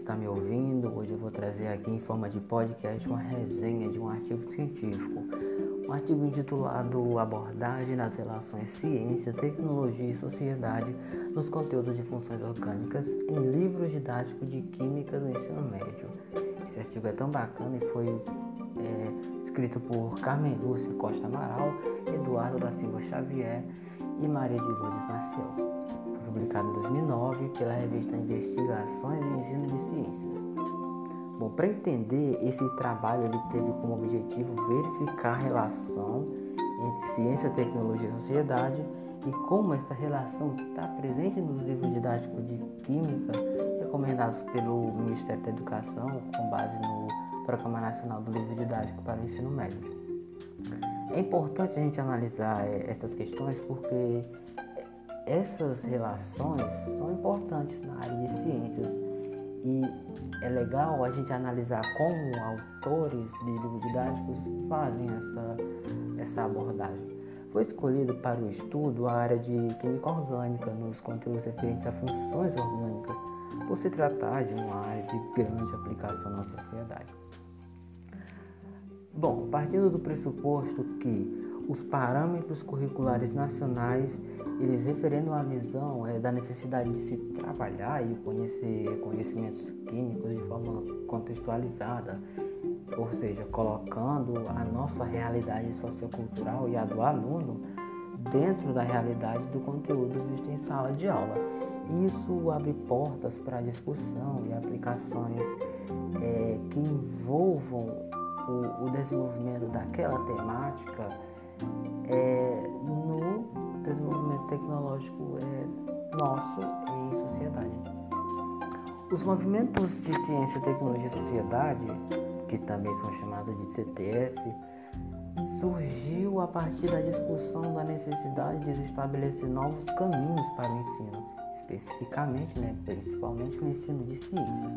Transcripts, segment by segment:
está me ouvindo. Hoje eu vou trazer aqui em forma de podcast uma resenha de um artigo científico. Um artigo intitulado Abordagem nas relações ciência, tecnologia e sociedade nos conteúdos de funções orgânicas em livros didáticos de química do ensino médio. Esse artigo é tão bacana e foi é, escrito por Carmen Lúcia Costa Amaral, Eduardo da Silva Xavier e Maria de Lourdes Maciel publicado em 2009 pela revista Investigações e Ensino de Ciências. Bom, para entender esse trabalho, ele teve como objetivo verificar a relação entre ciência, tecnologia e sociedade e como essa relação está presente nos livros didáticos de química recomendados pelo Ministério da Educação com base no Programa Nacional do Livro Didático para o Ensino Médio. É importante a gente analisar eh, essas questões porque essas relações são importantes na área de ciências e é legal a gente analisar como autores de livros didáticos fazem essa, essa abordagem. Foi escolhido para o estudo a área de química orgânica nos conteúdos referentes a funções orgânicas, por se tratar de uma área de grande aplicação na sociedade. Bom, partindo do pressuposto que os parâmetros curriculares nacionais eles referendam a visão é, da necessidade de se trabalhar e conhecer conhecimentos químicos de forma contextualizada, ou seja, colocando a nossa realidade sociocultural e a do aluno dentro da realidade do conteúdo visto em sala de aula. Isso abre portas para discussão e aplicações é, que envolvam o, o desenvolvimento daquela temática é, no desenvolvimento tecnológico é, nosso em sociedade. Os movimentos de ciência, tecnologia e sociedade, que também são chamados de CTS, surgiu a partir da discussão da necessidade de estabelecer novos caminhos para o ensino, especificamente, né, principalmente o ensino de ciências.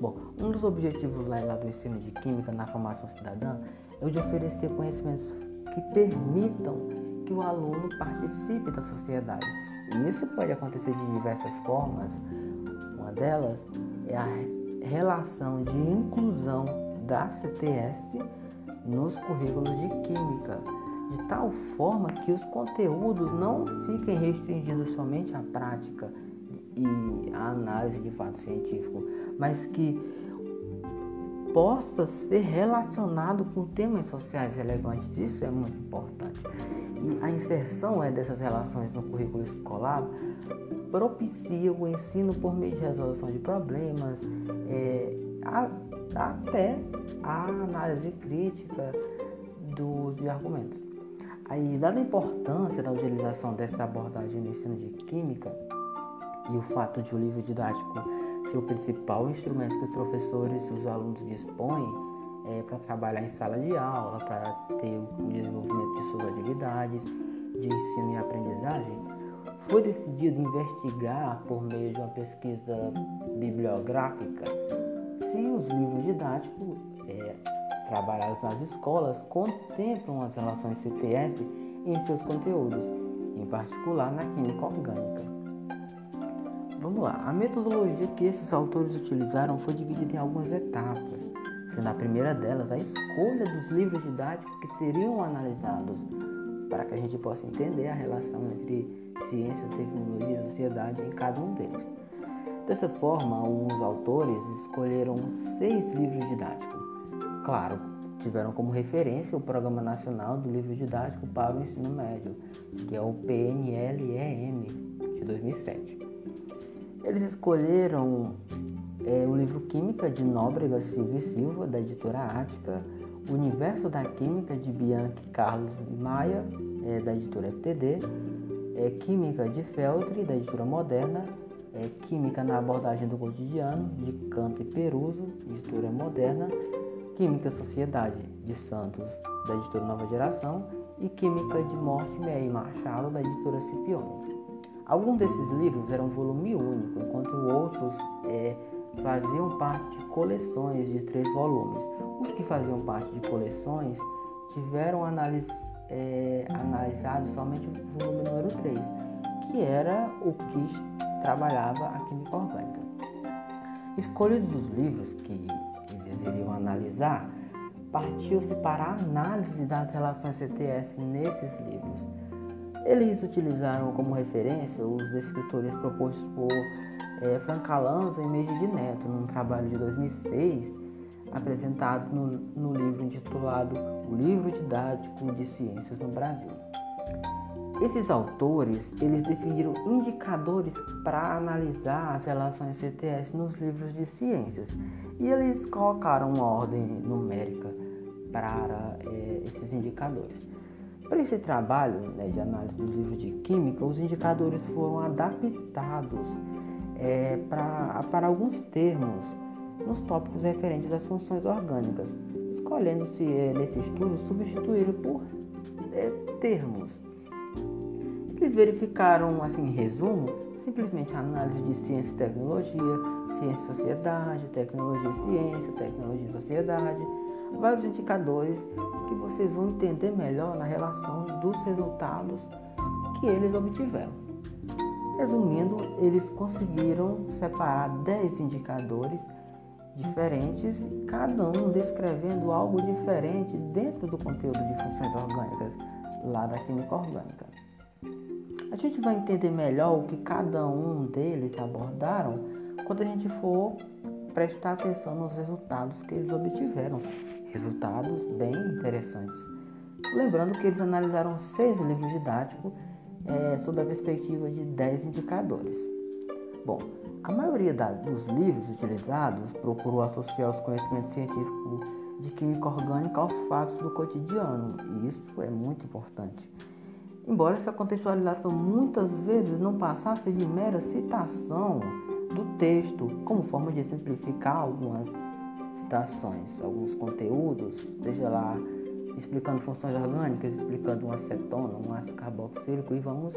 Bom, um dos objetivos lá do ensino de química na formação cidadã é o de oferecer conhecimentos que permitam que o aluno participe da sociedade. E isso pode acontecer de diversas formas. Uma delas é a relação de inclusão da CTS nos currículos de química, de tal forma que os conteúdos não fiquem restringidos somente à prática e à análise de fato científico, mas que possa ser relacionado com temas sociais relevantes. Isso é muito importante. E a inserção é, dessas relações no currículo escolar propicia o ensino por meio de resolução de problemas, é, a, até a análise crítica dos de argumentos. Aí, dada a importância da utilização dessa abordagem no ensino de química e o fato de o livro didático o principal instrumento que os professores e os alunos dispõem é, para trabalhar em sala de aula, para ter o desenvolvimento de suas atividades de ensino e aprendizagem, foi decidido investigar, por meio de uma pesquisa bibliográfica, se os livros didáticos é, trabalhados nas escolas contemplam as relações CTS em seus conteúdos, em particular na química orgânica. Vamos lá, a metodologia que esses autores utilizaram foi dividida em algumas etapas, sendo a primeira delas a escolha dos livros didáticos que seriam analisados, para que a gente possa entender a relação entre ciência, tecnologia e sociedade em cada um deles. Dessa forma, os autores escolheram seis livros didáticos. Claro, tiveram como referência o Programa Nacional do Livro Didático para o Ensino Médio, que é o PNLEM de 2007. Eles escolheram é, o livro Química de Nóbrega Silva e Silva, da editora Ática, O Universo da Química de Bianchi Carlos Maia, é, da editora FTD, é, Química de Feltri, da editora Moderna, é, Química na Abordagem do Cotidiano, de Canto e Peruso, editora Moderna, Química Sociedade, de Santos, da editora Nova Geração, e Química de Mortimer e Machado, da editora Scipione. Alguns desses livros eram volume único, enquanto outros é, faziam parte de coleções de três volumes. Os que faziam parte de coleções tiveram é, analisado somente o volume número 3, que era o que trabalhava a química orgânica. Escolhidos os livros que eles iriam analisar, partiu-se para a análise das relações CTS nesses livros. Eles utilizaram como referência os descritores propostos por é, Frank Alanza e Meiji Neto, num trabalho de 2006, apresentado no, no livro intitulado O Livro Didático de Ciências no Brasil. Esses autores, eles definiram indicadores para analisar as relações CTS nos livros de ciências e eles colocaram uma ordem numérica para é, esses indicadores. Para esse trabalho né, de análise dos livros de química, os indicadores foram adaptados é, para alguns termos nos tópicos referentes às funções orgânicas, escolhendo-se é, nesse estudo substituí-lo por é, termos. Eles verificaram, assim, em resumo, simplesmente análise de ciência e tecnologia, ciência e sociedade, tecnologia e ciência, tecnologia e sociedade, vários indicadores que vocês vão entender melhor na relação dos resultados que eles obtiveram. Resumindo, eles conseguiram separar 10 indicadores diferentes, cada um descrevendo algo diferente dentro do conteúdo de funções orgânicas lá da química orgânica. A gente vai entender melhor o que cada um deles abordaram quando a gente for prestar atenção nos resultados que eles obtiveram. Resultados bem interessantes. Lembrando que eles analisaram seis livros didáticos é, sob a perspectiva de dez indicadores. Bom, a maioria da, dos livros utilizados procurou associar os conhecimentos científicos de química orgânica aos fatos do cotidiano, e isso é muito importante. Embora essa contextualização muitas vezes não passasse de mera citação do texto, como forma de simplificar algumas citações, alguns conteúdos, seja lá explicando funções orgânicas, explicando um acetona, um ácido carboxílico, e vamos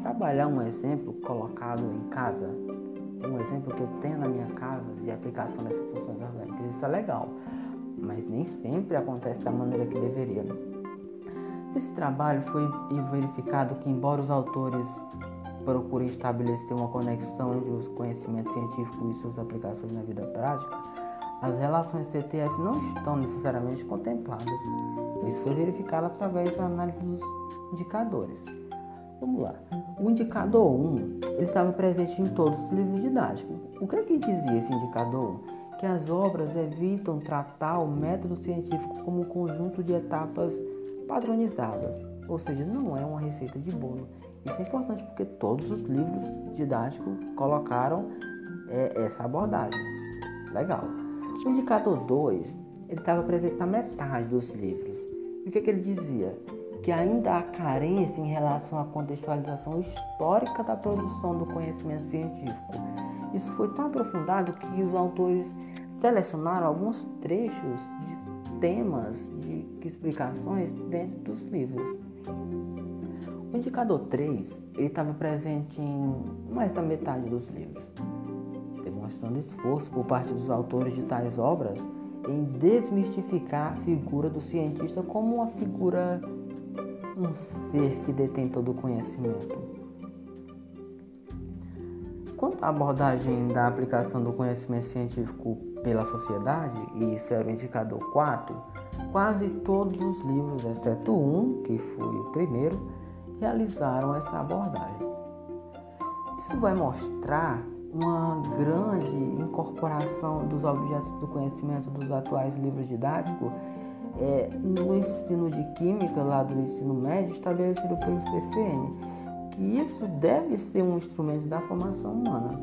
trabalhar um exemplo colocado em casa um exemplo que eu tenho na minha casa de aplicação dessas funções orgânicas. Isso é legal, mas nem sempre acontece da maneira que deveria. Nesse trabalho foi verificado que, embora os autores procurem estabelecer uma conexão entre os conhecimentos científicos e suas aplicações na vida prática, as relações CTS não estão necessariamente contempladas. Isso foi verificado através da análise dos indicadores. Vamos lá. O indicador 1, ele estava presente em todos os livros didáticos. O que é que dizia esse indicador? Que as obras evitam tratar o método científico como um conjunto de etapas padronizadas, ou seja, não é uma receita de bolo. Isso é importante porque todos os livros didáticos colocaram é, essa abordagem. Legal. O indicador 2, ele estava presente na metade dos livros. E o que, que ele dizia? que ainda há carência em relação à contextualização histórica da produção do conhecimento científico. Isso foi tão aprofundado que os autores selecionaram alguns trechos de temas, de explicações dentro dos livros. O indicador 3 estava presente em mais da metade dos livros, demonstrando esforço por parte dos autores de tais obras em desmistificar a figura do cientista como uma figura um ser que detém todo o conhecimento. Quanto à abordagem da aplicação do conhecimento científico pela sociedade, e isso era o indicador 4, quase todos os livros, exceto um, que foi o primeiro, realizaram essa abordagem. Isso vai mostrar uma grande incorporação dos objetos do conhecimento dos atuais livros didáticos é, no ensino de química lá do ensino médio estabelecido pelo PCN, que isso deve ser um instrumento da formação humana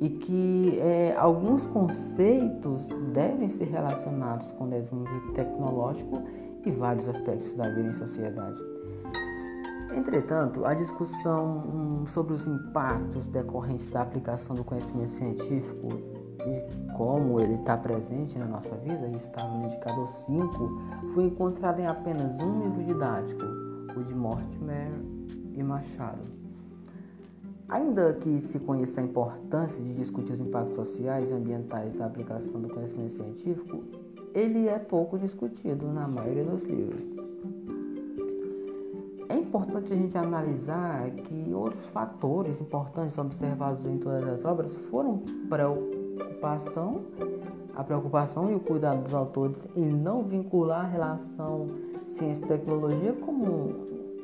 e que é, alguns conceitos devem ser relacionados com o desenvolvimento tecnológico e vários aspectos da vida em sociedade. Entretanto, a discussão hum, sobre os impactos decorrentes da aplicação do conhecimento científico e como ele está presente na nossa vida, e estava no indicador 5, foi encontrado em apenas um livro didático, o de Mortimer e Machado. Ainda que se conheça a importância de discutir os impactos sociais e ambientais da aplicação do conhecimento científico, ele é pouco discutido na maioria dos livros importante a gente analisar que outros fatores importantes observados em todas as obras foram preocupação, a preocupação e o cuidado dos autores em não vincular a relação ciência e tecnologia como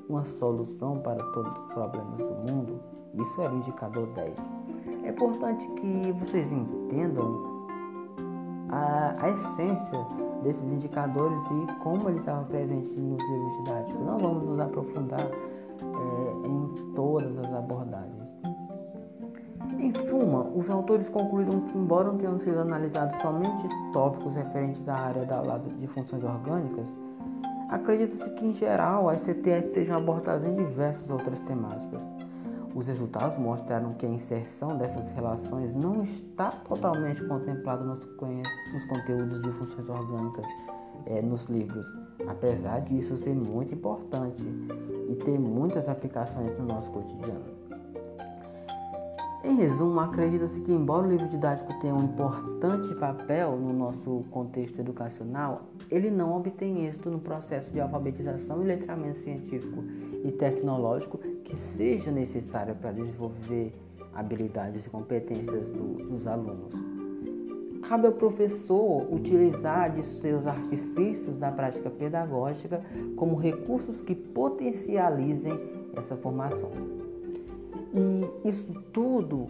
uma solução para todos os problemas do mundo. Isso era o indicador 10. É importante que vocês entendam a, a essência desses indicadores e como ele estava presente nos livros didáticos. Não vamos nos aprofundar é, em todas as abordagens. Em suma, os autores concluíram que, embora tenham sido analisados somente tópicos referentes à área da, de funções orgânicas, acredita-se que, em geral, as CTS sejam abordadas em diversas outras temáticas. Os resultados mostraram que a inserção dessas relações não está totalmente contemplada nos, conteúdos de funções orgânicas é, nos livros, apesar disso ser muito importante e ter muitas aplicações no nosso cotidiano. Em resumo, acredita-se que, embora o livro didático tenha um importante papel no nosso contexto educacional, ele não obtém êxito no processo de alfabetização e letramento científico e tecnológico que seja necessário para desenvolver habilidades e competências do, dos alunos. Cabe ao professor utilizar de seus artifícios da prática pedagógica como recursos que potencializem essa formação. E isso tudo,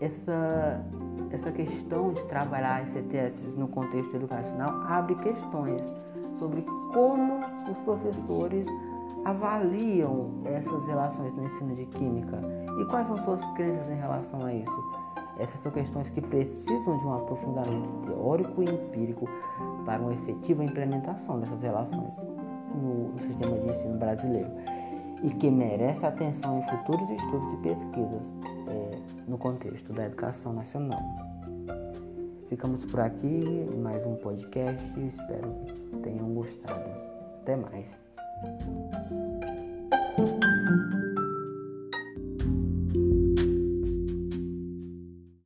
essa, essa questão de trabalhar as CTS no contexto educacional, abre questões sobre como os professores avaliam essas relações no ensino de química e quais são suas crenças em relação a isso. Essas são questões que precisam de um aprofundamento teórico e empírico para uma efetiva implementação dessas relações no, sistema de ensino brasileiro e que merece atenção em futuros estudos e pesquisas é, no contexto da educação nacional. Ficamos por aqui, mais um podcast. Espero que tenham gostado. Até mais. Thank you.